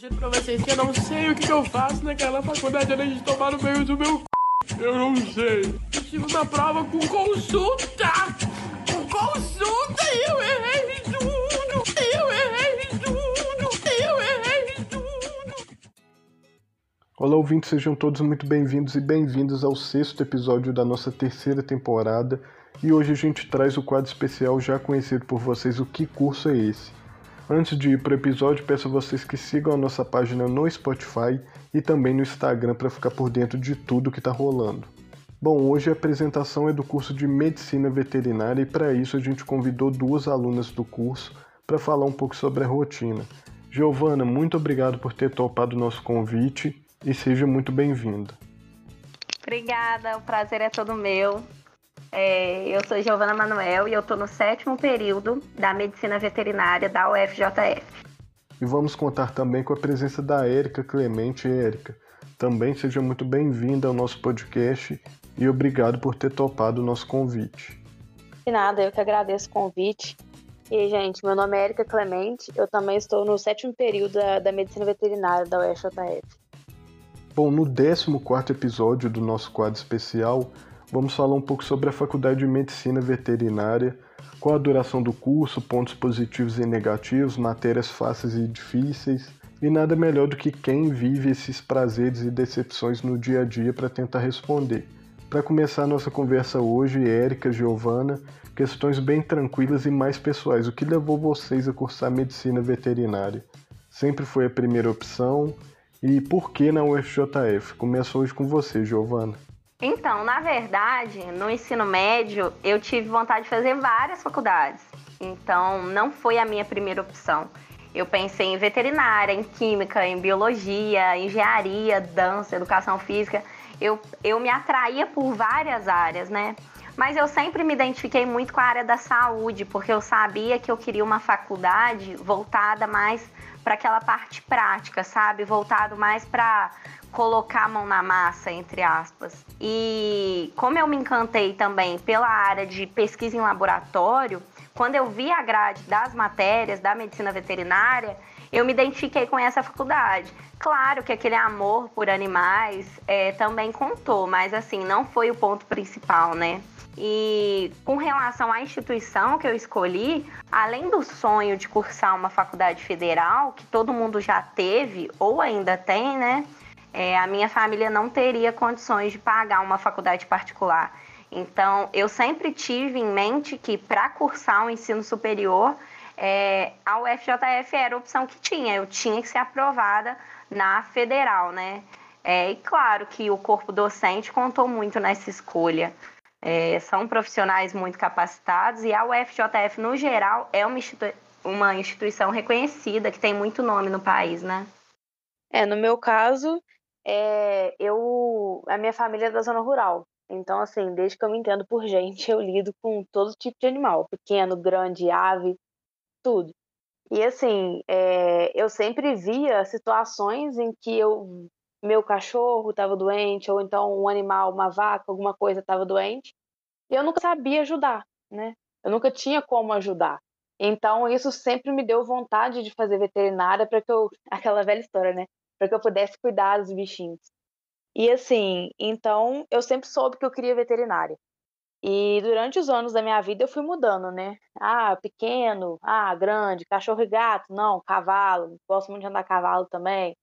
Juro pra vocês que eu não sei o que, eu faço naquela faculdade além de tomar no meio do meu c... Eu não sei. Eu estive na prova com consulta! Com consulta e eu errei tudo! Eu errei tudo! Eu errei tudo! Olá, ouvintes, sejam todos muito bem-vindos e bem-vindos ao sexto episódio da nossa terceira temporada. E hoje a gente traz o quadro especial já conhecido por vocês, o Que Curso é Esse? Antes de ir para o episódio, peço a vocês que sigam a nossa página no Spotify e também no Instagram para ficar por dentro de tudo que está rolando. Bom, hoje a apresentação é do curso de Medicina Veterinária e para isso a gente convidou duas alunas do curso para falar um pouco sobre a rotina. Giovana, muito obrigado por ter topado o nosso convite e seja muito bem-vinda. Obrigada, o prazer é todo meu. É, eu sou Giovana Manuel e eu estou no sétimo período da Medicina Veterinária da UFJF. E vamos contar também com a presença da Érica Clemente. Érica, também seja muito bem-vinda ao nosso podcast e obrigado por ter topado o nosso convite. De nada, eu que agradeço o convite. E, gente, meu nome é Érica Clemente, eu também estou no sétimo período da, da Medicina Veterinária da UFJF. Bom, no 14 episódio do nosso quadro especial, vamos falar um pouco sobre a Faculdade de Medicina Veterinária, qual a duração do curso, pontos positivos e negativos, matérias fáceis e difíceis, e nada melhor do que quem vive esses prazeres e decepções no dia a dia para tentar responder. Para começar a nossa conversa hoje, Érica, Giovana, questões bem tranquilas e mais pessoais. O que levou vocês a cursar medicina veterinária? Sempre foi a primeira opção? E por que na UFJF? Começa hoje com você, Giovana. Então, na verdade, no ensino médio, eu tive vontade de fazer várias faculdades. Então, não foi a minha primeira opção. Eu pensei em veterinária, em química, em biologia, engenharia, dança, educação física. Eu, eu me atraía por várias áreas, né? Mas eu sempre me identifiquei muito com a área da saúde, porque eu sabia que eu queria uma faculdade voltada mais para aquela parte prática, sabe? Voltado mais para colocar a mão na massa, entre aspas. E como eu me encantei também pela área de pesquisa em laboratório, quando eu vi a grade das matérias da medicina veterinária, eu me identifiquei com essa faculdade. Claro que aquele amor por animais é, também contou, mas assim, não foi o ponto principal, né? E com relação à instituição que eu escolhi, além do sonho de cursar uma faculdade federal, que todo mundo já teve ou ainda tem, né? É, a minha família não teria condições de pagar uma faculdade particular. Então, eu sempre tive em mente que para cursar o um ensino superior, é, a UFJF era a opção que tinha. Eu tinha que ser aprovada na federal, né? É, e claro que o corpo docente contou muito nessa escolha. É, são profissionais muito capacitados e a UFJF, no geral, é uma, institu uma instituição reconhecida, que tem muito nome no país, né? É, no meu caso, é, eu, a minha família é da zona rural. Então, assim, desde que eu me entendo por gente, eu lido com todo tipo de animal, pequeno, grande, ave, tudo. E assim, é, eu sempre via situações em que eu meu cachorro estava doente, ou então um animal, uma vaca, alguma coisa estava doente, e eu nunca sabia ajudar, né? Eu nunca tinha como ajudar. Então, isso sempre me deu vontade de fazer veterinária para que eu. aquela velha história, né? Para que eu pudesse cuidar dos bichinhos. E assim, então eu sempre soube que eu queria veterinária. E durante os anos da minha vida eu fui mudando, né? Ah, pequeno, ah, grande, cachorro e gato, não, cavalo, gosto muito de andar a cavalo também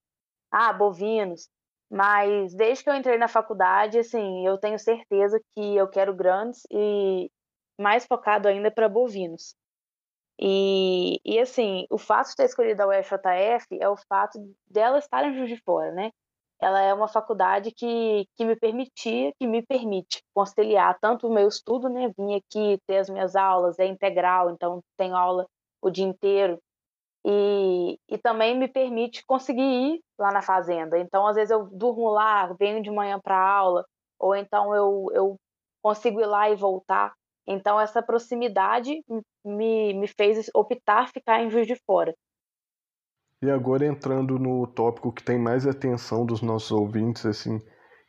ah, bovinos. Mas desde que eu entrei na faculdade, assim, eu tenho certeza que eu quero grandes e mais focado ainda para bovinos. E, e assim, o fato de ter escolhido a UFJF é o fato dela estar em Juiz de Fora, né? Ela é uma faculdade que, que me permitia, que me permite conciliar tanto o meu estudo, né? Vim aqui ter as minhas aulas, é integral, então tenho aula o dia inteiro. E, e também me permite conseguir ir lá na fazenda. Então, às vezes, eu durmo lá, venho de manhã para aula, ou então eu, eu consigo ir lá e voltar. Então, essa proximidade me, me fez optar ficar em Juiz de Fora. E agora entrando no tópico que tem mais atenção dos nossos ouvintes, assim,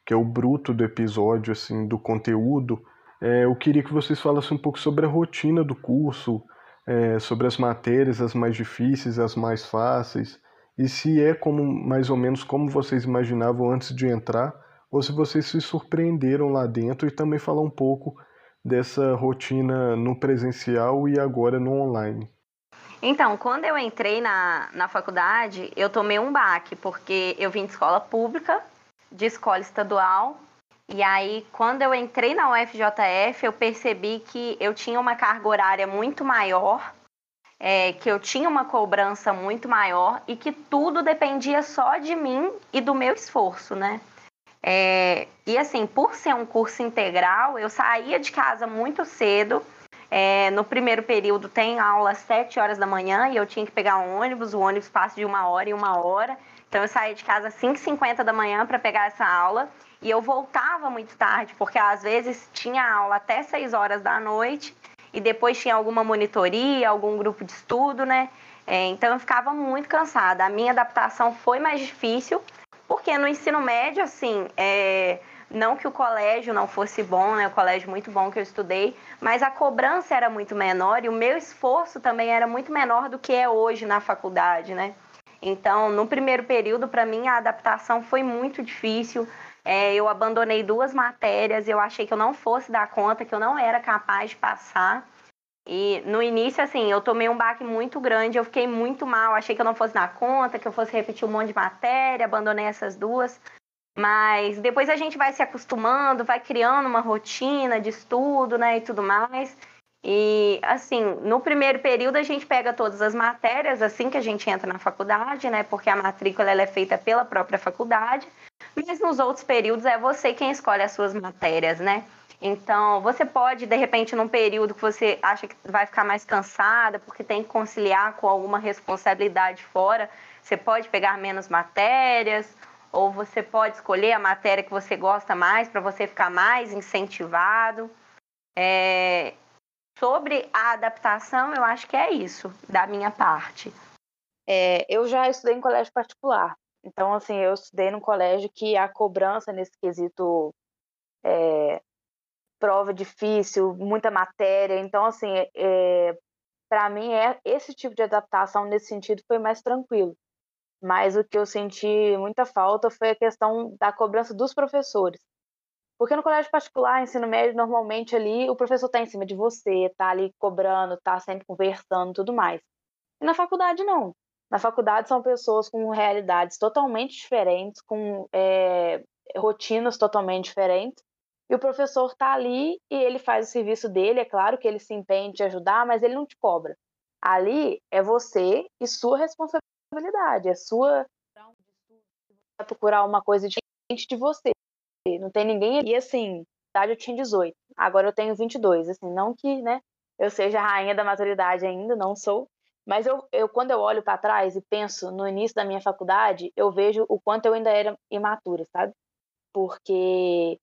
que é o bruto do episódio, assim, do conteúdo, é, eu queria que vocês falassem um pouco sobre a rotina do curso, é, sobre as matérias, as mais difíceis, as mais fáceis, e se é como mais ou menos como vocês imaginavam antes de entrar, ou se vocês se surpreenderam lá dentro e também falar um pouco dessa rotina no presencial e agora no online. Então, quando eu entrei na, na faculdade, eu tomei um baque, porque eu vim de escola pública, de escola estadual, e aí quando eu entrei na UFJF, eu percebi que eu tinha uma carga horária muito maior, é, que eu tinha uma cobrança muito maior e que tudo dependia só de mim e do meu esforço, né? É, e assim, por ser um curso integral, eu saía de casa muito cedo. É, no primeiro período tem aula às 7 horas da manhã e eu tinha que pegar um ônibus, o ônibus passa de uma hora em uma hora. Então eu saía de casa às 5h50 da manhã para pegar essa aula e eu voltava muito tarde, porque às vezes tinha aula até 6 horas da noite e depois tinha alguma monitoria, algum grupo de estudo, né? É, então eu ficava muito cansada. A minha adaptação foi mais difícil, porque no ensino médio, assim, é, não que o colégio não fosse bom, né? O colégio muito bom que eu estudei, mas a cobrança era muito menor e o meu esforço também era muito menor do que é hoje na faculdade, né? Então, no primeiro período, para mim, a adaptação foi muito difícil. É, eu abandonei duas matérias, eu achei que eu não fosse dar conta, que eu não era capaz de passar. E no início, assim, eu tomei um baque muito grande, eu fiquei muito mal, achei que eu não fosse dar conta, que eu fosse repetir um monte de matéria, abandonei essas duas. Mas depois a gente vai se acostumando, vai criando uma rotina de estudo, né, e tudo mais. E assim, no primeiro período a gente pega todas as matérias assim que a gente entra na faculdade, né? Porque a matrícula ela é feita pela própria faculdade. Mas nos outros períodos é você quem escolhe as suas matérias, né? Então, você pode, de repente, num período que você acha que vai ficar mais cansada, porque tem que conciliar com alguma responsabilidade fora, você pode pegar menos matérias, ou você pode escolher a matéria que você gosta mais para você ficar mais incentivado. É... Sobre a adaptação, eu acho que é isso, da minha parte. É, eu já estudei em colégio particular, então, assim, eu estudei num colégio que a cobrança nesse quesito é, prova difícil, muita matéria. Então, assim, é, para mim, é, esse tipo de adaptação nesse sentido foi mais tranquilo. Mas o que eu senti muita falta foi a questão da cobrança dos professores. Porque no colégio particular, ensino médio, normalmente ali o professor está em cima de você, está ali cobrando, está sempre conversando tudo mais. E na faculdade, não. Na faculdade são pessoas com realidades totalmente diferentes, com é, rotinas totalmente diferentes, e o professor está ali e ele faz o serviço dele, é claro que ele se empenha em te ajudar, mas ele não te cobra. Ali é você e sua responsabilidade, é sua procurar uma coisa diferente de você. Não tem ninguém e assim, idade eu tinha 18, agora eu tenho 22, assim, não que, né, eu seja a rainha da maturidade ainda, não sou, mas eu, eu quando eu olho para trás e penso no início da minha faculdade, eu vejo o quanto eu ainda era imatura, sabe? Porque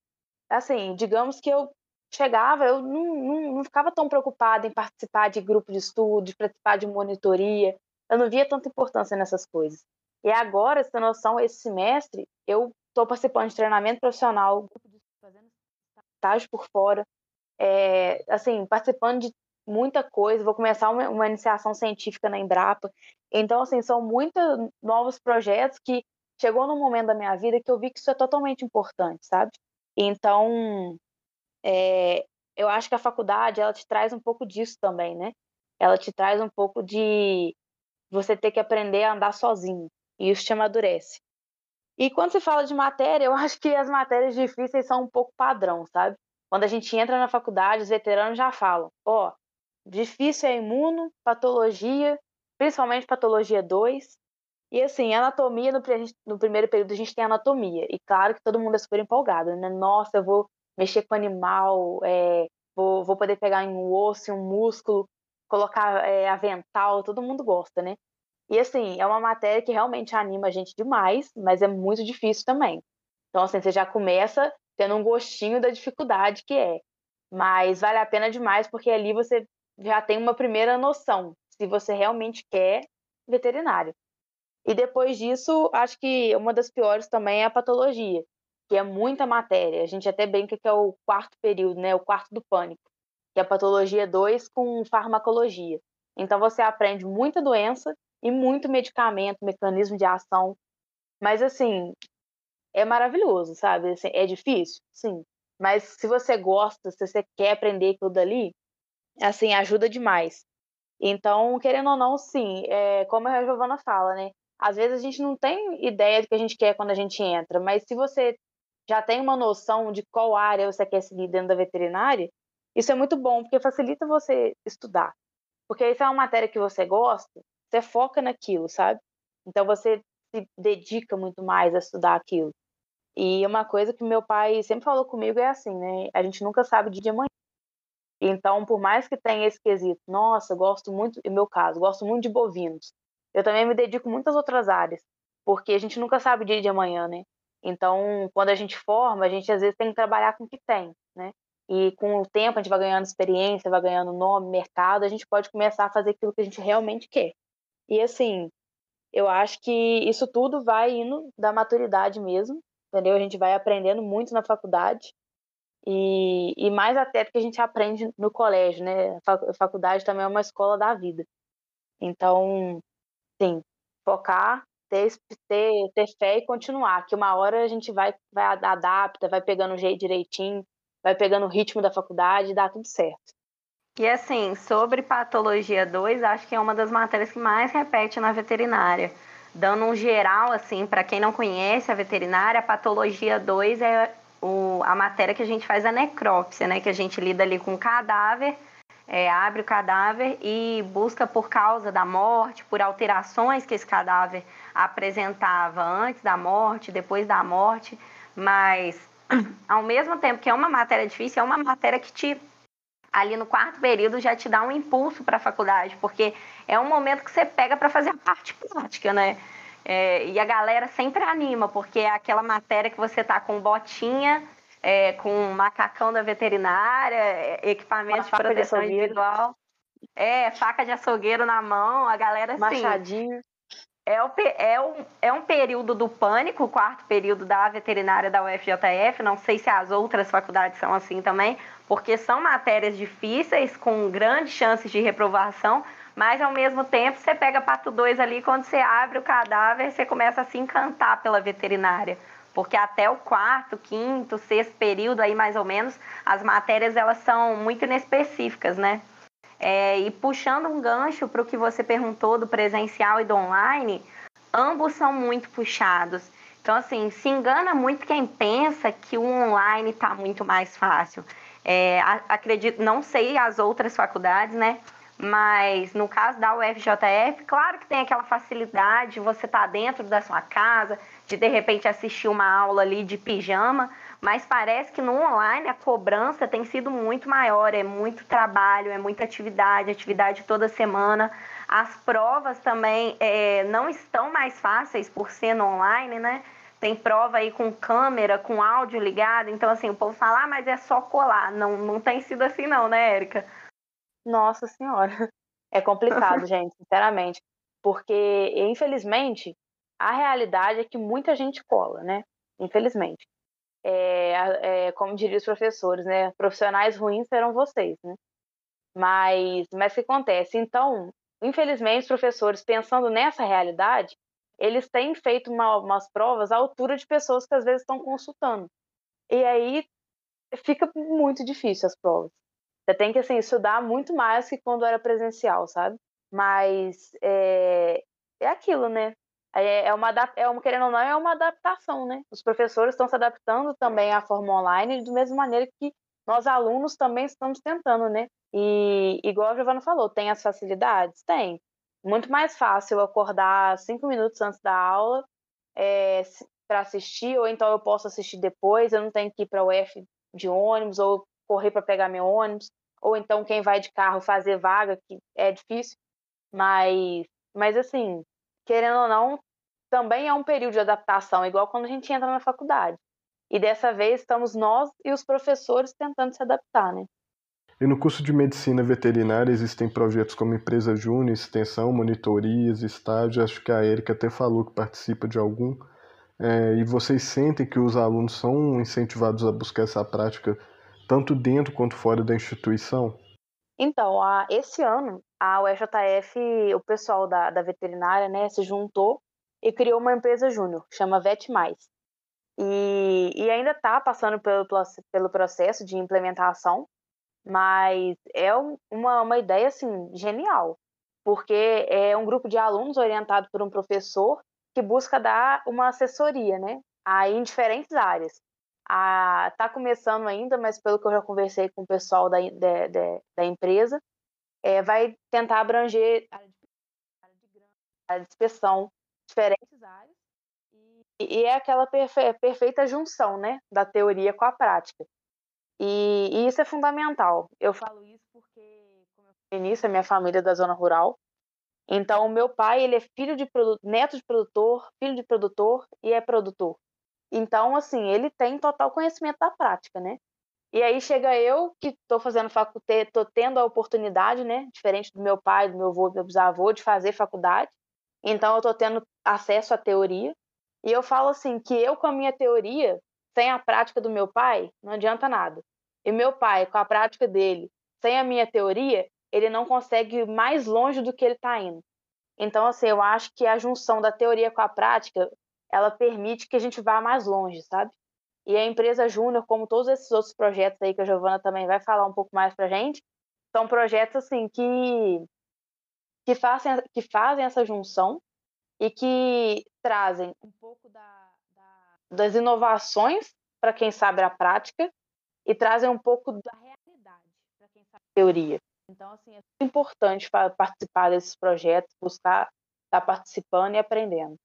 assim, digamos que eu chegava, eu não, não, não ficava tão preocupada em participar de grupo de estudo, de participar de monitoria. Eu não via tanta importância nessas coisas. E agora, essa noção, esse semestre, eu estou participando de treinamento profissional, fazendo estágio por fora, é, assim, participando de muita coisa. Vou começar uma, uma, iniciação científica na Embrapa. Então, assim, são muitos novos projetos que chegou num momento da minha vida que eu vi que isso é totalmente importante, sabe? Então, é, eu acho que a faculdade ela te traz um pouco disso também, né? Ela te traz um pouco de você ter que aprender a andar sozinho. E isso te amadurece. E quando se fala de matéria, eu acho que as matérias difíceis são um pouco padrão, sabe? Quando a gente entra na faculdade, os veteranos já falam: ó, oh, difícil é imuno, patologia, principalmente patologia 2, e assim, anatomia, no, no, primeiro período a gente tem anatomia. E claro que todo mundo é super empolgado, né? Nossa, eu vou mexer com animal, é, vou, vou poder pegar um osso, um músculo, colocar é, avental, todo mundo gosta, né? E assim, é uma matéria que realmente anima a gente demais, mas é muito difícil também. Então, assim, você já começa tendo um gostinho da dificuldade que é. Mas vale a pena demais, porque ali você já tem uma primeira noção se você realmente quer veterinário. E depois disso, acho que uma das piores também é a patologia, que é muita matéria. A gente até brinca que é o quarto período, né? O quarto do pânico, que é a patologia 2 com farmacologia. Então você aprende muita doença e muito medicamento, mecanismo de ação. Mas assim, é maravilhoso, sabe? Assim, é difícil, sim. Mas se você gosta, se você quer aprender aquilo dali, assim, ajuda demais. Então, querendo ou não, sim, é, como a Giovana fala, né? Às vezes a gente não tem ideia do que a gente quer quando a gente entra, mas se você já tem uma noção de qual área você quer seguir dentro da veterinária, isso é muito bom, porque facilita você estudar. Porque isso é uma matéria que você gosta, você foca naquilo, sabe? Então você se dedica muito mais a estudar aquilo. E uma coisa que meu pai sempre falou comigo é assim, né? A gente nunca sabe de amanhã. Então, por mais que tenha esse quesito, nossa, gosto muito, no meu caso, gosto muito de bovinos. Eu também me dedico muitas outras áreas, porque a gente nunca sabe o dia de amanhã, né? Então, quando a gente forma, a gente às vezes tem que trabalhar com o que tem, né? E com o tempo a gente vai ganhando experiência, vai ganhando nome, mercado, a gente pode começar a fazer aquilo que a gente realmente quer. E assim, eu acho que isso tudo vai indo da maturidade mesmo, entendeu? A gente vai aprendendo muito na faculdade e, e mais até do que a gente aprende no colégio, né? A faculdade também é uma escola da vida. Então, sim, focar, ter, ter, ter fé e continuar, que uma hora a gente vai, vai adapta, vai pegando o jeito direitinho, vai pegando o ritmo da faculdade e dá tudo certo. E assim, sobre patologia 2, acho que é uma das matérias que mais repete na veterinária. Dando um geral, assim, para quem não conhece a veterinária, a patologia 2 é o, a matéria que a gente faz a necrópsia, né? Que a gente lida ali com o cadáver, é, abre o cadáver e busca por causa da morte, por alterações que esse cadáver apresentava antes da morte, depois da morte, mas ao mesmo tempo que é uma matéria difícil, é uma matéria que te ali no quarto período já te dá um impulso para a faculdade, porque é um momento que você pega para fazer a parte prática, né? É, e a galera sempre anima, porque é aquela matéria que você tá com botinha, é, com macacão da veterinária, é, equipamento de proteção de individual. É, faca de açougueiro na mão, a galera assim. Machadinho. É, o, é, um, é um período do pânico, o quarto período da veterinária da UFJF. Não sei se as outras faculdades são assim também, porque são matérias difíceis, com grandes chances de reprovação, mas ao mesmo tempo você pega pato 2 ali, quando você abre o cadáver, você começa a se encantar pela veterinária. Porque até o quarto, quinto, sexto período aí mais ou menos, as matérias elas são muito inespecíficas, né? É, e puxando um gancho para o que você perguntou do presencial e do online, ambos são muito puxados. Então, assim, se engana muito quem pensa que o online está muito mais fácil. É, acredito, não sei as outras faculdades, né? Mas no caso da UFJF, claro que tem aquela facilidade de você tá dentro da sua casa, de de repente assistir uma aula ali de pijama, mas parece que no online a cobrança tem sido muito maior, é muito trabalho, é muita atividade, atividade toda semana. As provas também é, não estão mais fáceis por ser no online, né? Tem prova aí com câmera, com áudio ligado, então assim, o povo fala, ah, mas é só colar. Não, não tem sido assim não, né, Érica? Nossa senhora, é complicado, gente, sinceramente. Porque, infelizmente, a realidade é que muita gente cola, né? Infelizmente. É, é, como diriam os professores, né? Profissionais ruins serão vocês, né? Mas, mas o que acontece? Então, infelizmente, os professores, pensando nessa realidade, eles têm feito uma, umas provas à altura de pessoas que às vezes estão consultando. E aí fica muito difícil as provas. Você tem que assim, estudar muito mais que quando era presencial, sabe? Mas é, é aquilo, né? É, é uma, é uma, querendo ou não, é uma adaptação, né? Os professores estão se adaptando também à forma online, da mesma maneira que nós alunos também estamos tentando, né? E igual a Giovana falou, tem as facilidades? Tem. Muito mais fácil acordar cinco minutos antes da aula é, para assistir, ou então eu posso assistir depois, eu não tenho que ir para o F de ônibus, ou correr para pegar meu ônibus, ou então quem vai de carro fazer vaga, que é difícil, mas, mas assim, querendo ou não, também é um período de adaptação, igual quando a gente entra na faculdade. E dessa vez estamos nós e os professores tentando se adaptar, né? E no curso de medicina veterinária existem projetos como empresa júnior, extensão, monitorias, estágio. Acho que a Erika até falou que participa de algum. É, e vocês sentem que os alunos são incentivados a buscar essa prática tanto dentro quanto fora da instituição? Então, a, esse ano a UFJF, o pessoal da, da veterinária, né, se juntou e criou uma empresa júnior, chama Vet Mais. E, e ainda está passando pelo, pelo processo de implementação, mas é uma, uma ideia assim, genial, porque é um grupo de alunos orientado por um professor que busca dar uma assessoria, né, aí em diferentes áreas. Está começando ainda, mas pelo que eu já conversei com o pessoal da, da, da, da empresa, é, vai tentar abranger a dispersão, diferentes áreas, e, e é aquela perfe, perfeita junção né, da teoria com a prática. E, e, isso é fundamental. Eu falo isso porque, como eu falei a minha família é da zona rural. Então, o meu pai, ele é filho de neto de produtor, filho de produtor e é produtor. Então, assim, ele tem total conhecimento da prática, né? E aí chega eu, que estou fazendo faculdade, estou tendo a oportunidade, né? Diferente do meu pai, do meu avô, do meu bisavô, de fazer faculdade. Então, eu estou tendo acesso à teoria. E eu falo assim, que eu com a minha teoria, sem a prática do meu pai, não adianta nada. E meu pai, com a prática dele, sem a minha teoria, ele não consegue ir mais longe do que ele está indo. Então, assim, eu acho que a junção da teoria com a prática, ela permite que a gente vá mais longe, sabe? E a empresa Júnior, como todos esses outros projetos aí que a Giovana também vai falar um pouco mais pra gente, são projetos assim que que fazem, que fazem essa junção e que trazem um pouco da, da, das inovações para quem sabe a prática e trazem um pouco da realidade para quem sabe a teoria. Então, assim, é importante participar desses projetos, buscar estar tá participando e aprendendo.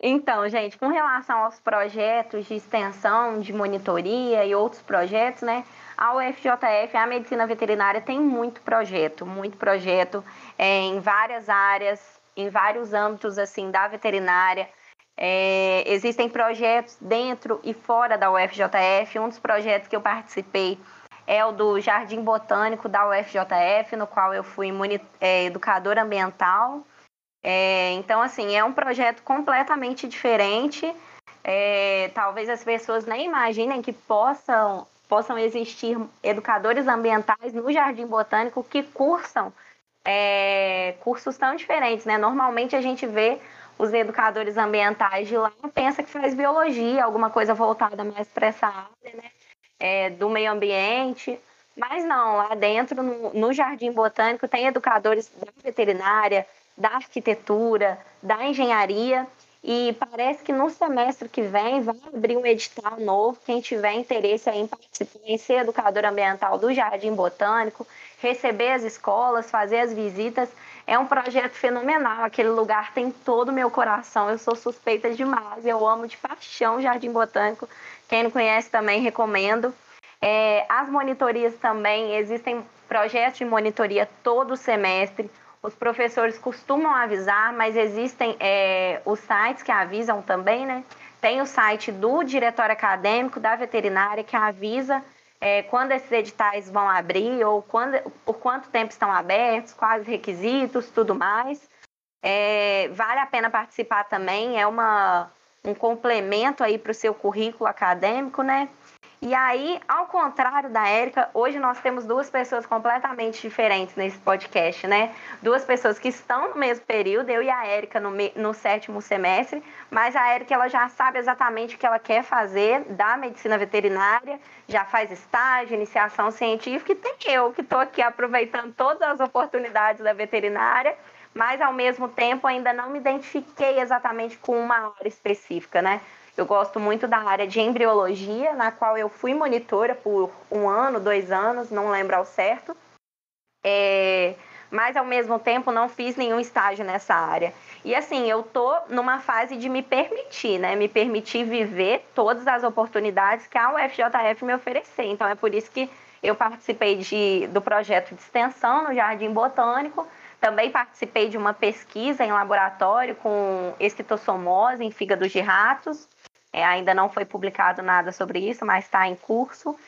Então, gente, com relação aos projetos de extensão, de monitoria e outros projetos, né? A UFJF, a medicina veterinária, tem muito projeto, muito projeto é, em várias áreas, em vários âmbitos assim da veterinária. É, existem projetos dentro e fora da UFJF. Um dos projetos que eu participei é o do Jardim Botânico da UFJF, no qual eu fui é, educadora ambiental. É, então, assim, é um projeto completamente diferente. É, talvez as pessoas nem imaginem que possam, possam existir educadores ambientais no Jardim Botânico que cursam é, cursos tão diferentes, né? Normalmente a gente vê os educadores ambientais de lá pensa que faz biologia, alguma coisa voltada mais para essa área, né? É, do meio ambiente. Mas não, lá dentro, no, no Jardim Botânico, tem educadores da veterinária, da arquitetura, da engenharia. E parece que no semestre que vem vai abrir um edital novo. Quem tiver interesse em participar, em ser educador ambiental do Jardim Botânico, receber as escolas, fazer as visitas. É um projeto fenomenal. Aquele lugar tem todo o meu coração. Eu sou suspeita demais. Eu amo de paixão o Jardim Botânico. Quem não conhece também recomendo. É, as monitorias também, existem projetos de monitoria todo semestre. Os professores costumam avisar, mas existem é, os sites que avisam também, né? Tem o site do diretório acadêmico da veterinária que avisa é, quando esses editais vão abrir ou quando, por quanto tempo estão abertos, quais requisitos, tudo mais. É, vale a pena participar também, é uma, um complemento aí para o seu currículo acadêmico, né? E aí, ao contrário da Érica, hoje nós temos duas pessoas completamente diferentes nesse podcast, né? Duas pessoas que estão no mesmo período, eu e a Érica no, no sétimo semestre, mas a Érica ela já sabe exatamente o que ela quer fazer da medicina veterinária, já faz estágio, iniciação científica, e tem eu que estou aqui aproveitando todas as oportunidades da veterinária, mas ao mesmo tempo ainda não me identifiquei exatamente com uma área específica, né? Eu gosto muito da área de embriologia, na qual eu fui monitora por um ano, dois anos, não lembro ao certo. É, mas ao mesmo tempo não fiz nenhum estágio nessa área. E assim, eu tô numa fase de me permitir, né? Me permitir viver todas as oportunidades que a UFJF me oferecer. Então é por isso que eu participei de, do projeto de extensão no Jardim Botânico. Também participei de uma pesquisa em laboratório com esquitossomose em fígado de ratos. É, ainda não foi publicado nada sobre isso, mas está em curso.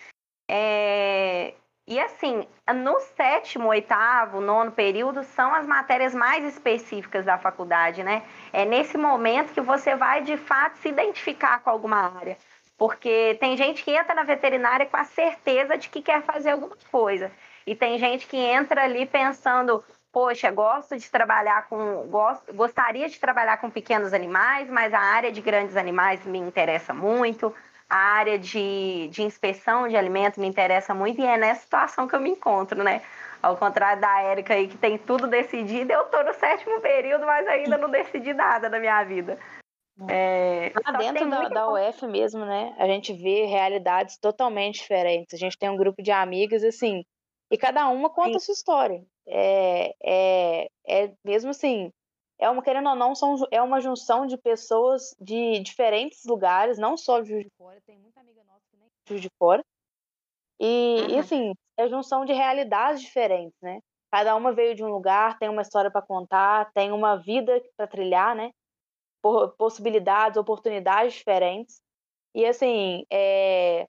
É, e assim, no sétimo, oitavo, nono período são as matérias mais específicas da faculdade, né? É nesse momento que você vai de fato se identificar com alguma área. Porque tem gente que entra na veterinária com a certeza de que quer fazer alguma coisa. E tem gente que entra ali pensando, poxa, gosto de trabalhar com. Gosto, gostaria de trabalhar com pequenos animais, mas a área de grandes animais me interessa muito. A área de, de inspeção de alimentos me interessa muito e é nessa situação que eu me encontro, né? Ao contrário da Érica aí, que tem tudo decidido, eu tô no sétimo período, mas ainda não decidi nada na minha vida. É, Lá dentro da, da UF mesmo, né? A gente vê realidades totalmente diferentes. A gente tem um grupo de amigas, assim, e cada uma conta Sim. a sua história. É, é, é mesmo assim, é uma, querendo ou não, são, é uma junção de pessoas de diferentes lugares, não só de Juiz de Fora, tem muita amiga nossa que nem de Juiz de Fora. E, uhum. e, assim, é junção de realidades diferentes, né? Cada uma veio de um lugar, tem uma história para contar, tem uma vida para trilhar, né? possibilidades, oportunidades diferentes. E assim, é,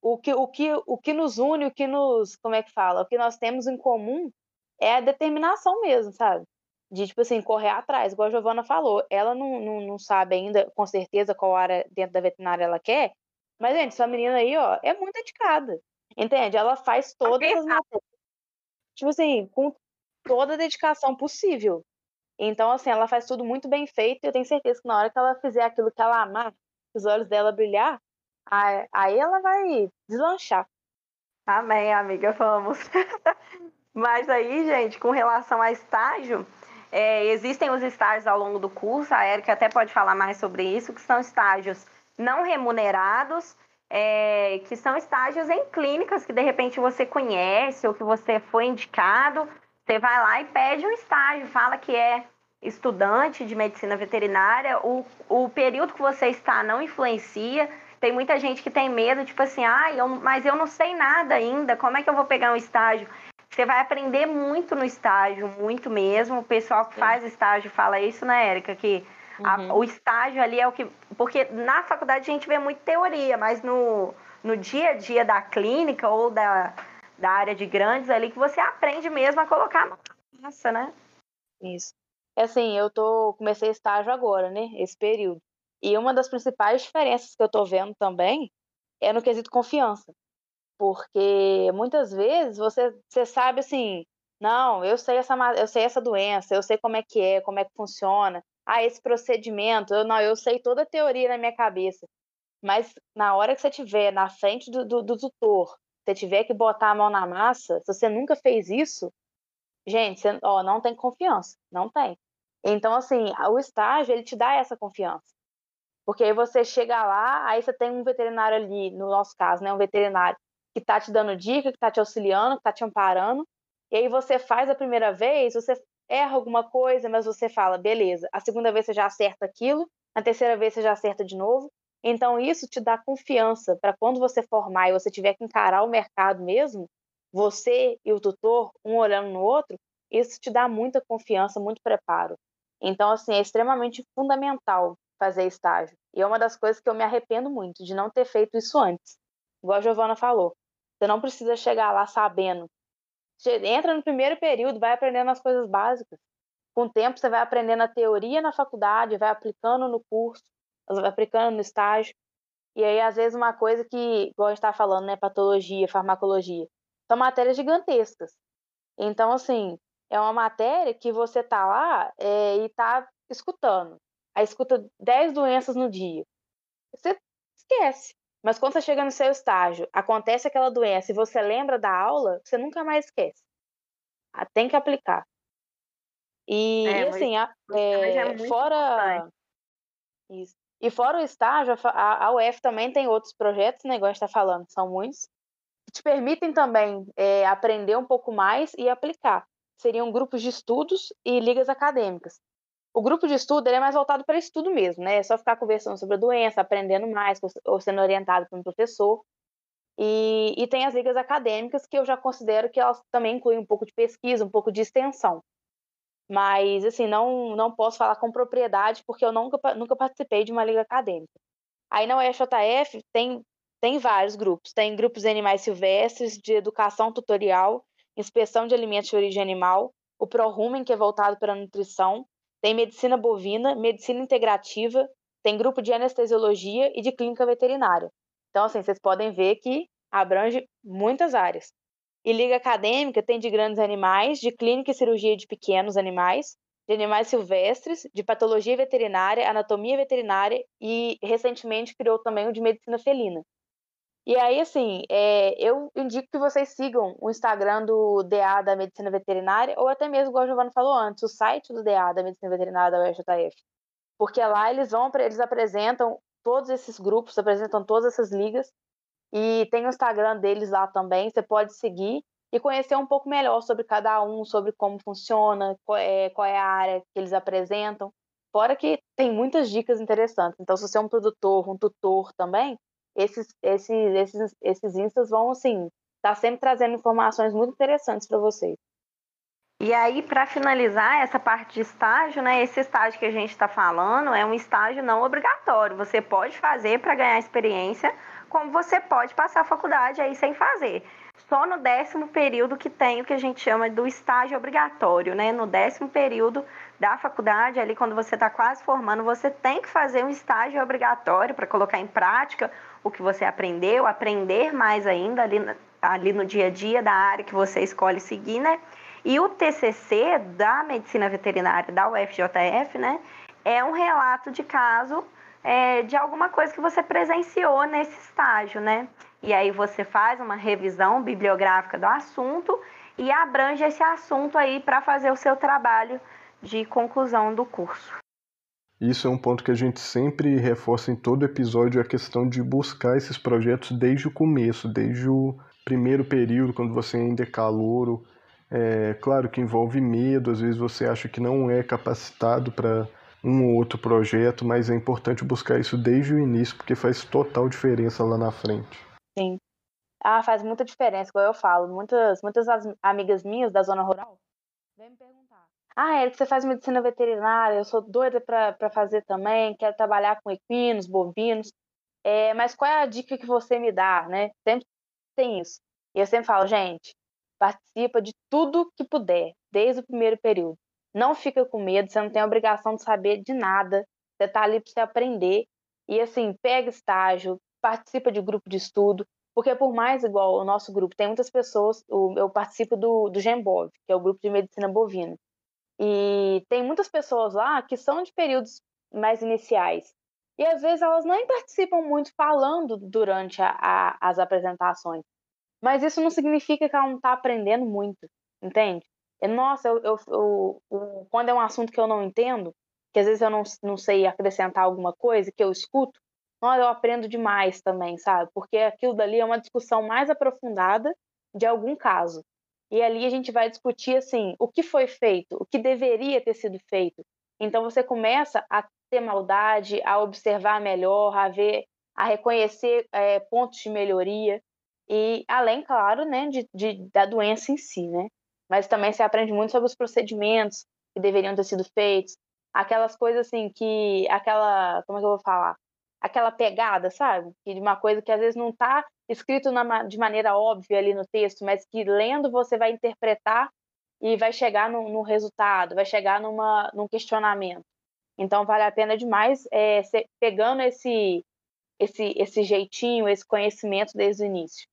o, que, o, que, o que nos une, o que nos, como é que fala, o que nós temos em comum é a determinação mesmo, sabe? De, tipo assim, correr atrás, igual a Giovana falou. Ela não, não, não sabe ainda, com certeza, qual área dentro da veterinária ela quer, mas, gente, essa menina aí, ó, é muito dedicada. Entende? Ela faz todas as matérias. Tipo assim, com toda a dedicação possível. Então, assim, ela faz tudo muito bem feito e eu tenho certeza que na hora que ela fizer aquilo que ela amar, os olhos dela brilhar, aí ela vai deslanchar. Amém, amiga, vamos. Mas aí, gente, com relação a estágio, é, existem os estágios ao longo do curso, a Erika até pode falar mais sobre isso, que são estágios não remunerados, é, que são estágios em clínicas que de repente você conhece ou que você foi indicado, você vai lá e pede um estágio, fala que é estudante de medicina veterinária, o, o período que você está não influencia. Tem muita gente que tem medo, tipo assim, ah, eu, mas eu não sei nada ainda, como é que eu vou pegar um estágio? Você vai aprender muito no estágio, muito mesmo. O pessoal que faz estágio fala isso, né, Érica? Que a, uhum. o estágio ali é o que. Porque na faculdade a gente vê muito teoria, mas no, no dia a dia da clínica ou da, da área de grandes ali que você aprende mesmo a colocar massa, né? Isso. É assim, eu tô comecei estágio agora, né? Esse período. E uma das principais diferenças que eu tô vendo também é no quesito confiança. Porque muitas vezes você, você sabe assim, não, eu sei essa eu sei essa doença, eu sei como é que é, como é que funciona. Ah, esse procedimento, eu não, eu sei toda a teoria na minha cabeça. Mas na hora que você estiver na frente do, do, do tutor você tiver que botar a mão na massa, se você nunca fez isso, gente, você, ó, não tem confiança, não tem. Então, assim, o estágio, ele te dá essa confiança. Porque aí você chega lá, aí você tem um veterinário ali, no nosso caso, né, um veterinário que tá te dando dica, que tá te auxiliando, que tá te amparando, e aí você faz a primeira vez, você erra alguma coisa, mas você fala, beleza, a segunda vez você já acerta aquilo, a terceira vez você já acerta de novo, então, isso te dá confiança para quando você formar e você tiver que encarar o mercado mesmo, você e o tutor, um olhando no outro, isso te dá muita confiança, muito preparo. Então, assim, é extremamente fundamental fazer estágio. E é uma das coisas que eu me arrependo muito, de não ter feito isso antes. Igual a Giovana falou. Você não precisa chegar lá sabendo. Você entra no primeiro período, vai aprendendo as coisas básicas. Com o tempo, você vai aprendendo a teoria na faculdade, vai aplicando no curso aplicando no estágio. E aí, às vezes, uma coisa que, igual a gente está falando, né, patologia, farmacologia, são matérias gigantescas. Então, assim, é uma matéria que você tá lá é, e tá escutando. Aí escuta 10 doenças no dia. Você esquece. Mas quando você chega no seu estágio, acontece aquela doença e você lembra da aula, você nunca mais esquece. Ah, tem que aplicar. E, é, e assim, a, é, é fora. Isso. E fora o estágio, a, a UF também tem outros projetos, né, igual a gente está falando, são muitos, que te permitem também é, aprender um pouco mais e aplicar. Seriam grupos de estudos e ligas acadêmicas. O grupo de estudo é mais voltado para estudo mesmo, né? É só ficar conversando sobre a doença, aprendendo mais, ou sendo orientado por um professor. E, e tem as ligas acadêmicas, que eu já considero que elas também incluem um pouco de pesquisa, um pouco de extensão mas assim não não posso falar com propriedade porque eu nunca nunca participei de uma liga acadêmica. Aí na UFJF tem tem vários grupos, tem grupos de animais silvestres, de educação tutorial, inspeção de alimentos de origem animal, o ProRumen que é voltado para a nutrição, tem medicina bovina, medicina integrativa, tem grupo de anestesiologia e de clínica veterinária. Então assim, vocês podem ver que abrange muitas áreas. E liga acadêmica tem de grandes animais, de clínica e cirurgia de pequenos animais, de animais silvestres, de patologia veterinária, anatomia veterinária e recentemente criou também o de medicina felina. E aí, assim, é, eu indico que vocês sigam o Instagram do DA da Medicina Veterinária, ou até mesmo, igual o Giovanni falou antes, o site do DA da Medicina Veterinária da UFJF. Porque lá eles vão, eles apresentam todos esses grupos, apresentam todas essas ligas, e tem o Instagram deles lá também, você pode seguir e conhecer um pouco melhor sobre cada um, sobre como funciona, qual é, qual é a área que eles apresentam. Fora que tem muitas dicas interessantes. Então, se você é um produtor, um tutor também, esses, esses, esses, esses instas vão, assim, estar tá sempre trazendo informações muito interessantes para vocês. E aí, para finalizar essa parte de estágio, né? Esse estágio que a gente está falando é um estágio não obrigatório. Você pode fazer para ganhar experiência, como você pode passar a faculdade aí sem fazer. Só no décimo período que tem o que a gente chama do estágio obrigatório, né? No décimo período da faculdade, ali quando você está quase formando, você tem que fazer um estágio obrigatório para colocar em prática o que você aprendeu, aprender mais ainda ali, ali no dia a dia da área que você escolhe seguir, né? E o TCC da Medicina Veterinária da UFJF, né? É um relato de caso é, de alguma coisa que você presenciou nesse estágio, né? E aí você faz uma revisão bibliográfica do assunto e abrange esse assunto aí para fazer o seu trabalho de conclusão do curso. Isso é um ponto que a gente sempre reforça em todo episódio, a questão de buscar esses projetos desde o começo, desde o primeiro período, quando você ainda é calouro. É claro que envolve medo, às vezes você acha que não é capacitado para um ou outro projeto, mas é importante buscar isso desde o início, porque faz total diferença lá na frente. Sim. Ah, faz muita diferença, igual eu falo. Muitas, muitas amigas minhas da zona rural vêm me perguntar. Ah, Eric, você faz medicina veterinária, eu sou doida para fazer também, quero trabalhar com equinos, bovinos. É, mas qual é a dica que você me dá, né? Sempre tem isso. E eu sempre falo, gente, participa de tudo que puder, desde o primeiro período. Não fica com medo, você não tem obrigação de saber de nada. Você está ali para você aprender. E assim, pega estágio, participa de grupo de estudo, porque por mais igual o nosso grupo, tem muitas pessoas, eu participo do, do GEMBOV, que é o grupo de medicina bovina. E tem muitas pessoas lá que são de períodos mais iniciais. E às vezes elas nem participam muito falando durante a, a, as apresentações. Mas isso não significa que ela não está aprendendo muito, entende? nossa, eu, eu, eu, eu, quando é um assunto que eu não entendo, que às vezes eu não, não sei acrescentar alguma coisa, que eu escuto, nossa, eu aprendo demais também, sabe? Porque aquilo dali é uma discussão mais aprofundada de algum caso. E ali a gente vai discutir, assim, o que foi feito, o que deveria ter sido feito. Então você começa a ter maldade, a observar melhor, a ver, a reconhecer é, pontos de melhoria. E além, claro, né, de, de, da doença em si, né? mas também se aprende muito sobre os procedimentos que deveriam ter sido feitos, aquelas coisas assim que, aquela, como é que eu vou falar? Aquela pegada, sabe? De uma coisa que às vezes não está escrito na, de maneira óbvia ali no texto, mas que lendo você vai interpretar e vai chegar no, no resultado, vai chegar numa, num questionamento. Então vale a pena demais é, pegando esse, esse, esse jeitinho, esse conhecimento desde o início.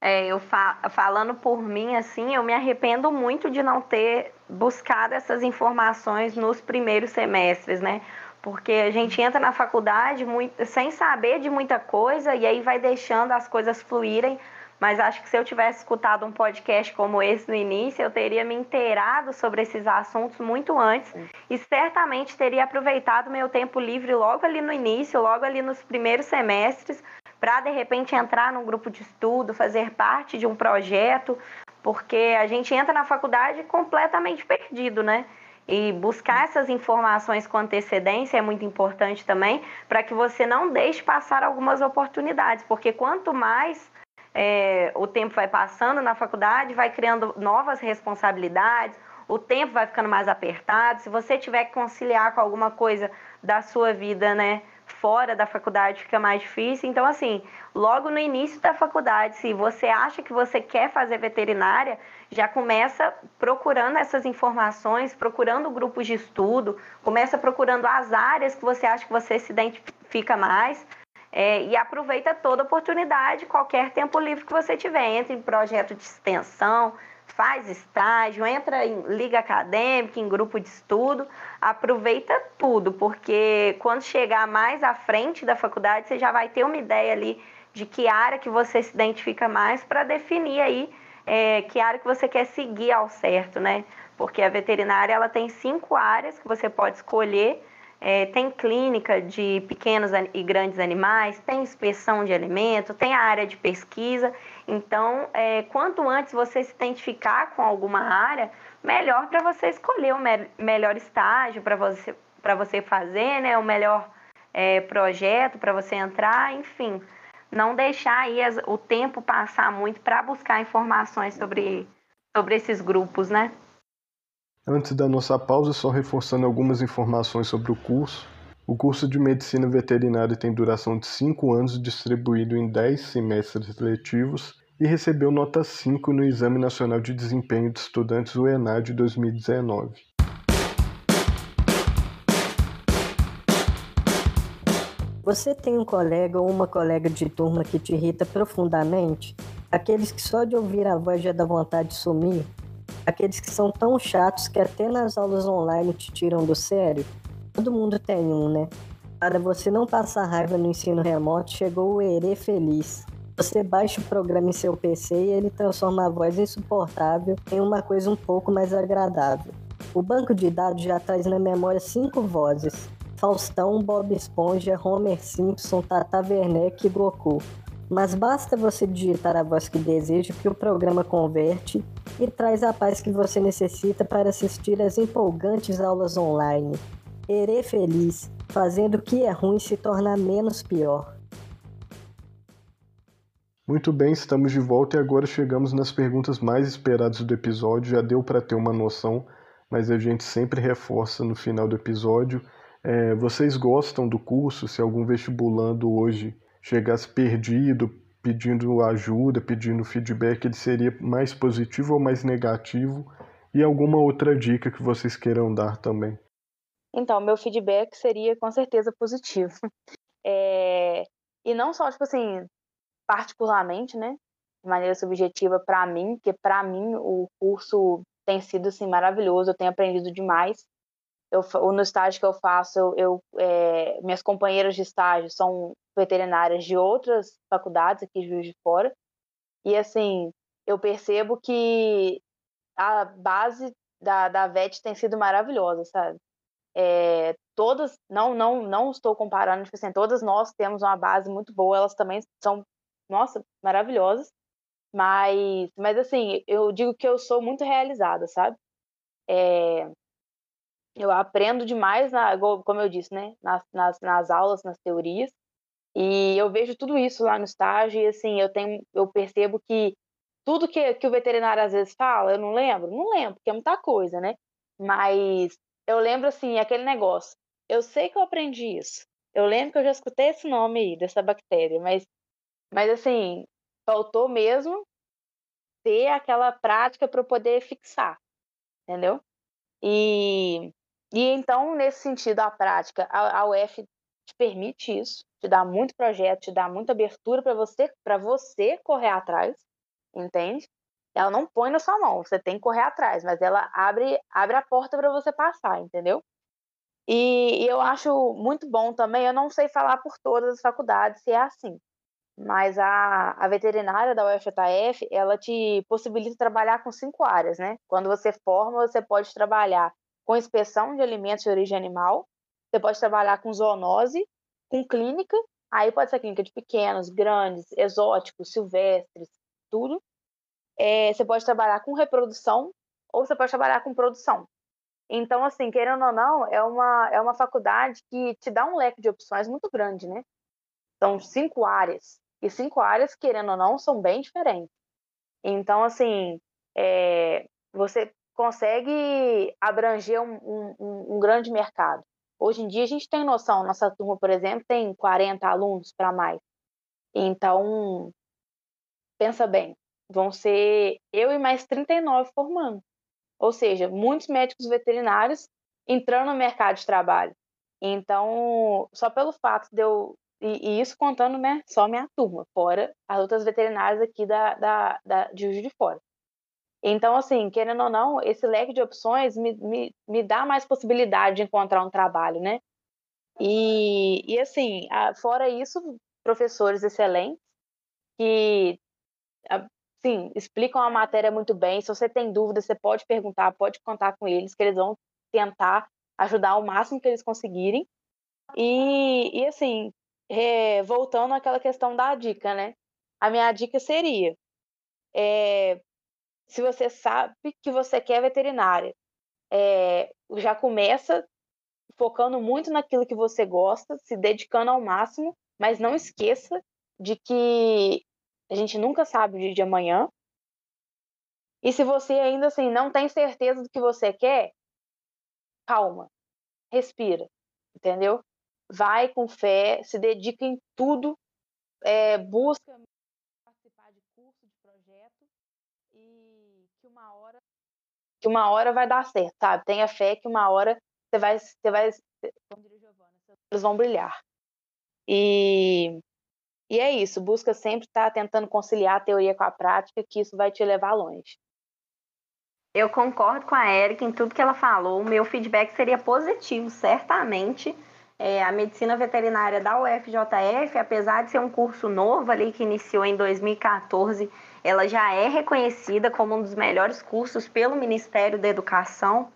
É, eu fa falando por mim, assim, eu me arrependo muito de não ter buscado essas informações nos primeiros semestres, né? Porque a gente entra na faculdade muito, sem saber de muita coisa e aí vai deixando as coisas fluírem. Mas acho que se eu tivesse escutado um podcast como esse no início, eu teria me inteirado sobre esses assuntos muito antes e certamente teria aproveitado meu tempo livre logo ali no início, logo ali nos primeiros semestres, para de repente entrar num grupo de estudo, fazer parte de um projeto, porque a gente entra na faculdade completamente perdido, né? E buscar essas informações com antecedência é muito importante também, para que você não deixe passar algumas oportunidades, porque quanto mais é, o tempo vai passando na faculdade, vai criando novas responsabilidades, o tempo vai ficando mais apertado. Se você tiver que conciliar com alguma coisa da sua vida, né? fora da faculdade fica mais difícil. Então, assim, logo no início da faculdade, se você acha que você quer fazer veterinária, já começa procurando essas informações, procurando grupos de estudo, começa procurando as áreas que você acha que você se identifica mais. É, e aproveita toda oportunidade, qualquer tempo livre que você tiver. Entre em projeto de extensão, faz estágio, entra em liga acadêmica, em grupo de estudo, aproveita tudo, porque quando chegar mais à frente da faculdade, você já vai ter uma ideia ali de que área que você se identifica mais para definir aí é, que área que você quer seguir ao certo, né? Porque a veterinária ela tem cinco áreas que você pode escolher é, tem clínica de pequenos e grandes animais, tem inspeção de alimento, tem a área de pesquisa. Então, é, quanto antes você se identificar com alguma área, melhor para você escolher o me melhor estágio para você, você fazer, né? o melhor é, projeto para você entrar, enfim. Não deixar aí as, o tempo passar muito para buscar informações sobre, sobre esses grupos, né? Antes da nossa pausa, só reforçando algumas informações sobre o curso. O curso de Medicina Veterinária tem duração de 5 anos, distribuído em 10 semestres letivos, e recebeu nota 5 no Exame Nacional de Desempenho de Estudantes o ENAD 2019. Você tem um colega ou uma colega de turma que te irrita profundamente? Aqueles que só de ouvir a voz já dá vontade de sumir? Aqueles que são tão chatos que até nas aulas online te tiram do sério. Todo mundo tem um, né? Para você não passar raiva no ensino remoto, chegou o Ere Feliz. Você baixa o programa em seu PC e ele transforma a voz insuportável em uma coisa um pouco mais agradável. O banco de dados já traz na memória cinco vozes: Faustão, Bob Esponja, Homer Simpson, Tata Werneck e Goku. Mas basta você digitar a voz que deseja que o programa converte e traz a paz que você necessita para assistir às empolgantes aulas online. Erê feliz, fazendo o que é ruim se tornar menos pior. Muito bem, estamos de volta e agora chegamos nas perguntas mais esperadas do episódio. Já deu para ter uma noção, mas a gente sempre reforça no final do episódio. É, vocês gostam do curso? Se algum vestibulando hoje chegasse perdido, pedindo ajuda, pedindo feedback, ele seria mais positivo ou mais negativo? E alguma outra dica que vocês queiram dar também? Então, meu feedback seria com certeza positivo. É... E não só, tipo assim, particularmente, né? De maneira subjetiva para mim, porque para mim o curso tem sido assim, maravilhoso, eu tenho aprendido demais. Eu, no estágio que eu faço, eu, eu é... minhas companheiras de estágio são veterinárias de outras faculdades aqui de Juiz de Fora. E assim, eu percebo que a base da, da VET tem sido maravilhosa, sabe? É, todas, não, não, não estou comparando, tipo assim, todas nós temos uma base muito boa, elas também são, nossa, maravilhosas. Mas, mas assim, eu digo que eu sou muito realizada, sabe? É, eu aprendo demais, na, como eu disse, né? Nas, nas, nas aulas, nas teorias. E eu vejo tudo isso lá no estágio e assim, eu tenho eu percebo que tudo que, que o veterinário às vezes fala, eu não lembro, não lembro, porque é muita coisa, né? Mas eu lembro assim, aquele negócio. Eu sei que eu aprendi isso. Eu lembro que eu já escutei esse nome aí dessa bactéria, mas mas assim, faltou mesmo ter aquela prática para poder fixar, entendeu? E, e então, nesse sentido, a prática, a, a UF te permite isso, te dá muito projeto, te dá muita abertura para você, para você correr atrás, entende? Ela não põe na sua mão, você tem que correr atrás, mas ela abre, abre a porta para você passar, entendeu? E, e, eu acho muito bom também, eu não sei falar por todas as faculdades se é assim, mas a, a veterinária da UFJF, ela te possibilita trabalhar com cinco áreas, né? Quando você forma, você pode trabalhar com inspeção de alimentos de origem animal, você pode trabalhar com zoonose, com clínica, aí pode ser clínica de pequenos, grandes, exóticos, silvestres, tudo. É, você pode trabalhar com reprodução ou você pode trabalhar com produção. Então, assim, querendo ou não, é uma, é uma faculdade que te dá um leque de opções muito grande, né? São cinco áreas. E cinco áreas, querendo ou não, são bem diferentes. Então, assim, é, você consegue abranger um, um, um grande mercado. Hoje em dia a gente tem noção, nossa turma, por exemplo, tem 40 alunos para mais. Então, pensa bem, vão ser eu e mais 39 formando. Ou seja, muitos médicos veterinários entrando no mercado de trabalho. Então, só pelo fato de eu E, e, isso contando né, só minha turma, fora as outras veterinárias aqui da, da, da, de Juiz de Fora. Então, assim, querendo ou não, esse leque de opções me, me, me dá mais possibilidade de encontrar um trabalho, né? E, e assim, fora isso, professores excelentes que, sim, explicam a matéria muito bem. Se você tem dúvida, você pode perguntar, pode contar com eles, que eles vão tentar ajudar o máximo que eles conseguirem. E, e assim, é, voltando àquela questão da dica, né? A minha dica seria: é, se você sabe que você quer veterinária, é, já começa focando muito naquilo que você gosta, se dedicando ao máximo, mas não esqueça de que a gente nunca sabe o dia de amanhã. E se você ainda assim não tem certeza do que você quer, calma, respira, entendeu? Vai com fé, se dedica em tudo, é, busca participar de curso, de projeto e que uma hora que uma hora vai dar certo, sabe? Tenha fé que uma hora você vai, você vai, olhos vão brilhar. E, e é isso, busca sempre estar tentando conciliar a teoria com a prática, que isso vai te levar longe. Eu concordo com a Erika em tudo que ela falou. O meu feedback seria positivo, certamente. É, a medicina veterinária da UFJF, apesar de ser um curso novo ali que iniciou em 2014, ela já é reconhecida como um dos melhores cursos pelo Ministério da Educação.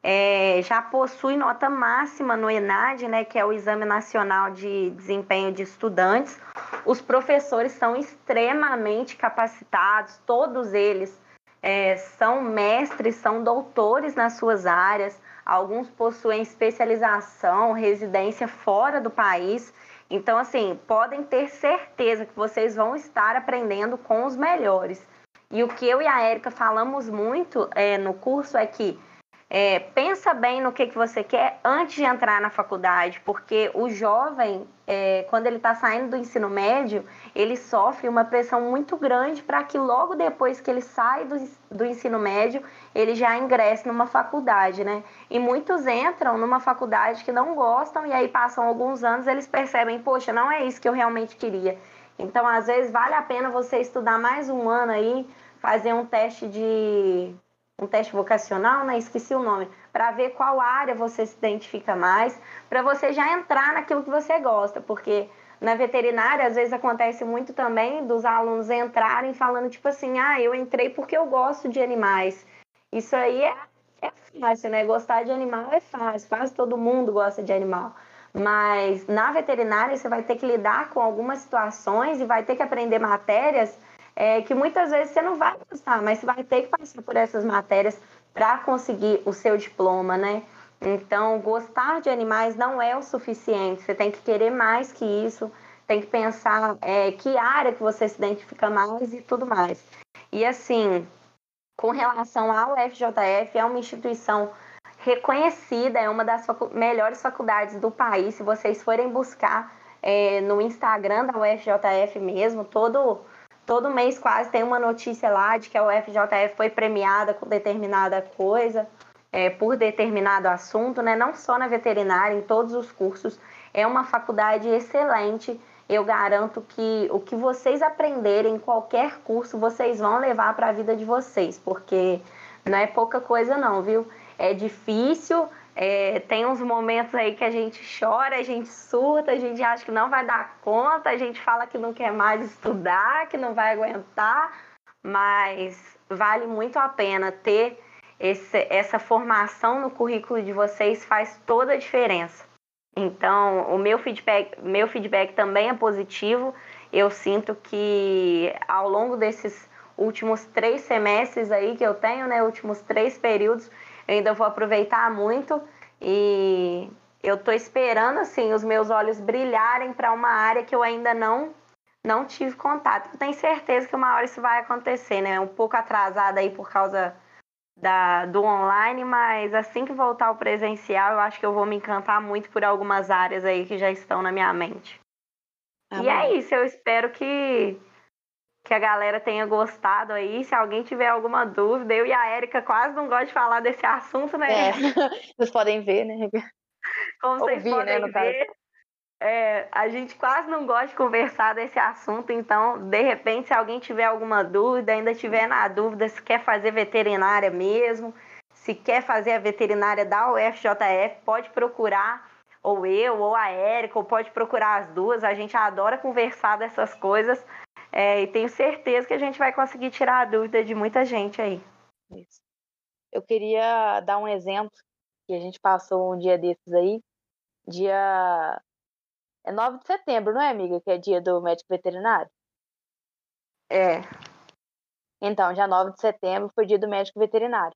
É, já possui nota máxima no ENAD, né, que é o Exame Nacional de Desempenho de Estudantes. Os professores são extremamente capacitados, todos eles é, são mestres, são doutores nas suas áreas, alguns possuem especialização, residência fora do país. Então, assim, podem ter certeza que vocês vão estar aprendendo com os melhores. E o que eu e a Érica falamos muito é, no curso é que é, pensa bem no que, que você quer antes de entrar na faculdade, porque o jovem, é, quando ele está saindo do ensino médio, ele sofre uma pressão muito grande para que logo depois que ele sai do, do ensino médio, ele já ingresse numa faculdade, né? E muitos entram numa faculdade que não gostam e aí passam alguns anos eles percebem, poxa, não é isso que eu realmente queria. Então, às vezes, vale a pena você estudar mais um ano aí, fazer um teste de um teste vocacional, né? Esqueci o nome, para ver qual área você se identifica mais, para você já entrar naquilo que você gosta, porque na veterinária às vezes acontece muito também dos alunos entrarem falando tipo assim, ah, eu entrei porque eu gosto de animais. Isso aí é, é fácil, né? Gostar de animal é fácil, quase todo mundo gosta de animal. Mas na veterinária você vai ter que lidar com algumas situações e vai ter que aprender matérias é, que muitas vezes você não vai gostar, mas você vai ter que passar por essas matérias para conseguir o seu diploma, né? Então, gostar de animais não é o suficiente, você tem que querer mais que isso, tem que pensar é, que área que você se identifica mais e tudo mais. E assim, com relação ao FJF, é uma instituição reconhecida, é uma das facu melhores faculdades do país. Se vocês forem buscar é, no Instagram da UFJF mesmo, todo Todo mês quase tem uma notícia lá de que a UFJF foi premiada com determinada coisa, é, por determinado assunto, né? não só na veterinária, em todos os cursos. É uma faculdade excelente. Eu garanto que o que vocês aprenderem em qualquer curso, vocês vão levar para a vida de vocês, porque não é pouca coisa não, viu? É difícil, é, tem uns momentos aí que a gente chora, a gente surta, a gente acha que não vai dar conta, a gente fala que não quer mais estudar, que não vai aguentar, mas vale muito a pena ter esse, essa formação no currículo de vocês, faz toda a diferença. Então, o meu feedback, meu feedback também é positivo. Eu sinto que ao longo desses últimos três semestres aí que eu tenho, né, últimos três períodos, eu ainda vou aproveitar muito e eu estou esperando assim os meus olhos brilharem para uma área que eu ainda não não tive contato. Eu tenho certeza que uma hora isso vai acontecer, né? Um pouco atrasada aí por causa da, do online, mas assim que voltar ao presencial, eu acho que eu vou me encantar muito por algumas áreas aí que já estão na minha mente. E é isso, eu espero que que a galera tenha gostado aí. Se alguém tiver alguma dúvida, eu e a Érica quase não gostamos de falar desse assunto, né? É, vocês podem ver, né? Como vocês Ouvir, né, podem né, ver. É, a gente quase não gosta de conversar desse assunto, então, de repente, se alguém tiver alguma dúvida, ainda tiver na dúvida se quer fazer veterinária mesmo, se quer fazer a veterinária da UFJF, pode procurar ou eu, ou a Érica, ou pode procurar as duas. A gente adora conversar dessas coisas é, e tenho certeza que a gente vai conseguir tirar a dúvida de muita gente aí. Isso. Eu queria dar um exemplo que a gente passou um dia desses aí, dia é 9 de setembro, não é, amiga? Que é dia do médico veterinário? É. Então, dia 9 de setembro foi dia do médico veterinário.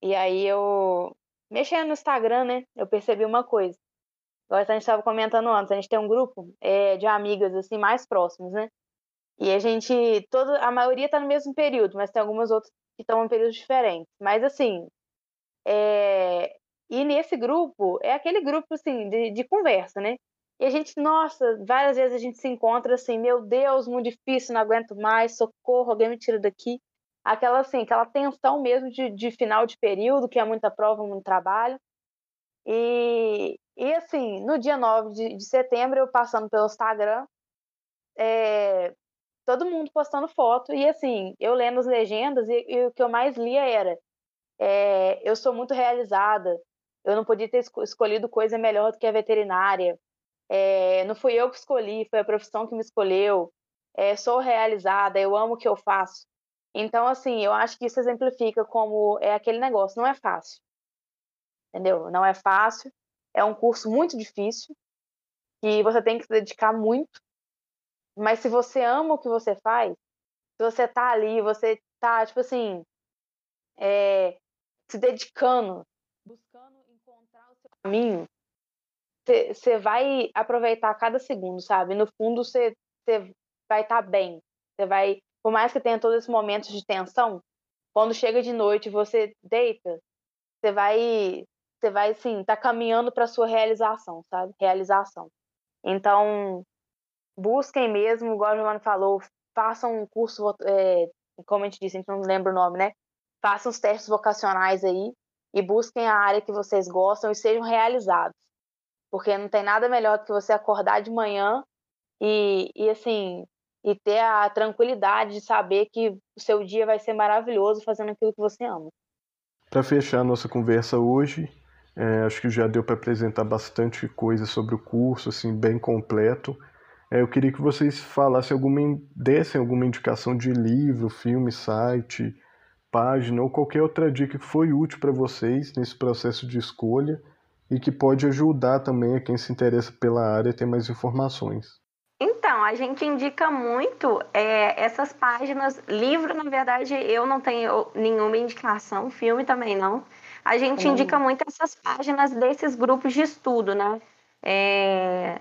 E aí eu, mexendo no Instagram, né, eu percebi uma coisa. Agora a gente estava comentando antes, a gente tem um grupo é, de amigas assim mais próximos, né? E a gente, toda, a maioria está no mesmo período, mas tem algumas outras que estão em períodos diferentes. Mas assim, é, e nesse grupo é aquele grupo assim de, de conversa, né? E a gente, nossa, várias vezes a gente se encontra assim, meu Deus, muito difícil, não aguento mais, socorro, alguém me tira daqui. Aquela assim, aquela tensão mesmo de, de final de período, que é muita prova, muito trabalho. E, e assim, no dia 9 de, de setembro, eu passando pelo Instagram, é, todo mundo postando foto, e assim, eu lendo as legendas, e, e o que eu mais lia era: é, eu sou muito realizada, eu não podia ter escolhido coisa melhor do que a veterinária, é, não fui eu que escolhi, foi a profissão que me escolheu, é, sou realizada, eu amo o que eu faço. Então, assim, eu acho que isso exemplifica como é aquele negócio, não é fácil entendeu? Não é fácil, é um curso muito difícil, que você tem que se dedicar muito, mas se você ama o que você faz, se você tá ali, você tá, tipo assim, é, se dedicando, buscando encontrar o seu caminho, você vai aproveitar cada segundo, sabe? No fundo, você vai estar tá bem. Você vai, por mais que tenha todos esses momentos de tensão, quando chega de noite você deita, você vai você vai, assim, tá caminhando para sua realização, sabe? Realização. Então, busquem mesmo, igual a Giovanna falou, façam um curso, é, como a gente disse, a gente não lembra o nome, né? Façam os testes vocacionais aí e busquem a área que vocês gostam e sejam realizados. Porque não tem nada melhor do que você acordar de manhã e, e assim, e ter a tranquilidade de saber que o seu dia vai ser maravilhoso fazendo aquilo que você ama. Para fechar a nossa conversa hoje, é, acho que já deu para apresentar bastante coisa sobre o curso, assim, bem completo. É, eu queria que vocês falassem alguma, dessem alguma indicação de livro, filme, site, página ou qualquer outra dica que foi útil para vocês nesse processo de escolha e que pode ajudar também a quem se interessa pela área a ter mais informações. Então, a gente indica muito é, essas páginas. Livro, na verdade, eu não tenho nenhuma indicação, filme também não a gente indica muito essas páginas desses grupos de estudo, né? É...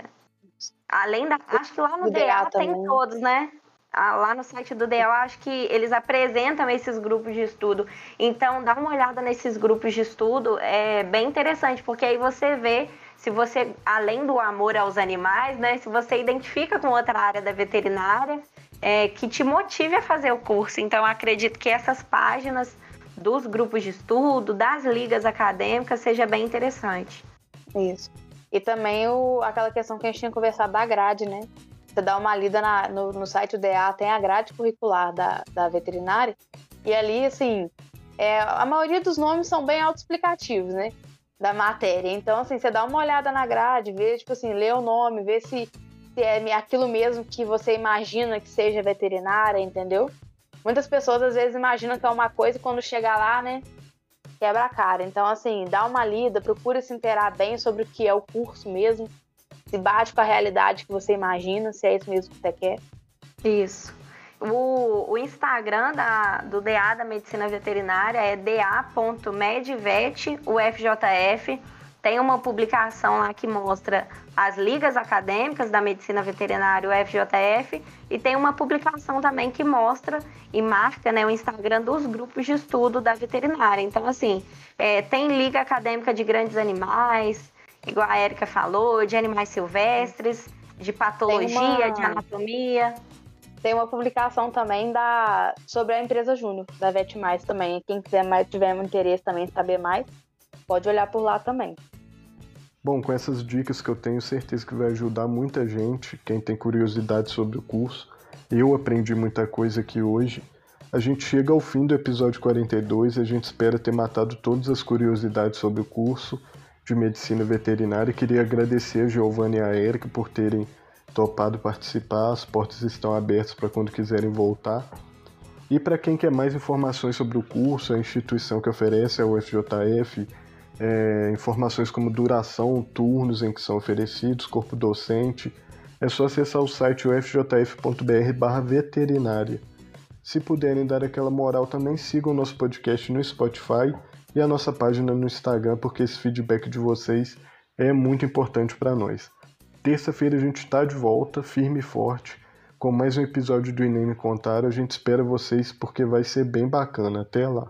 Além da. Acho que lá no DA, tem todos, né? Ah, lá no site do DEA, acho que eles apresentam esses grupos de estudo. Então, dá uma olhada nesses grupos de estudo, é bem interessante, porque aí você vê se você, além do amor aos animais, né, se você identifica com outra área da veterinária, é, que te motive a fazer o curso. Então, acredito que essas páginas dos grupos de estudo, das ligas acadêmicas, seja bem interessante. Isso. E também o, aquela questão que a gente tinha conversado da grade, né? Você dá uma lida na, no, no site do DA, tem a grade curricular da, da veterinária, e ali, assim, é, a maioria dos nomes são bem autoexplicativos, né? Da matéria. Então, assim, você dá uma olhada na grade, vê, tipo assim, lê o nome, vê se, se é aquilo mesmo que você imagina que seja veterinária, entendeu? Muitas pessoas às vezes imaginam que é uma coisa e quando chega lá, né, quebra a cara. Então, assim, dá uma lida, procura se inteirar bem sobre o que é o curso mesmo, se bate com a realidade que você imagina, se é isso mesmo que você quer. Isso. O, o Instagram da, do DA da Medicina Veterinária é da.medvet, UFJF. Tem uma publicação lá que mostra as ligas acadêmicas da medicina veterinária, o FJF, e tem uma publicação também que mostra e marca né, o Instagram dos grupos de estudo da veterinária. Então, assim, é, tem liga acadêmica de grandes animais, igual a Érica falou, de animais silvestres, de patologia, uma... de anatomia. Tem uma publicação também da sobre a empresa Júnior, da Vet Mais também. Quem quiser mais, tiver interesse também em saber mais, pode olhar por lá também. Bom, com essas dicas que eu tenho certeza que vai ajudar muita gente, quem tem curiosidade sobre o curso. Eu aprendi muita coisa aqui hoje. A gente chega ao fim do episódio 42 e a gente espera ter matado todas as curiosidades sobre o curso de medicina veterinária. Queria agradecer a Giovanni e a Erika por terem topado participar. As portas estão abertas para quando quiserem voltar. E para quem quer mais informações sobre o curso, a instituição que oferece é o FJF, é, informações como duração, turnos em que são oferecidos, corpo docente, é só acessar o site ufjf.br veterinária. Se puderem dar aquela moral, também sigam o nosso podcast no Spotify e a nossa página no Instagram, porque esse feedback de vocês é muito importante para nós. Terça-feira a gente está de volta, firme e forte, com mais um episódio do Inem Contar. A gente espera vocês porque vai ser bem bacana. Até lá!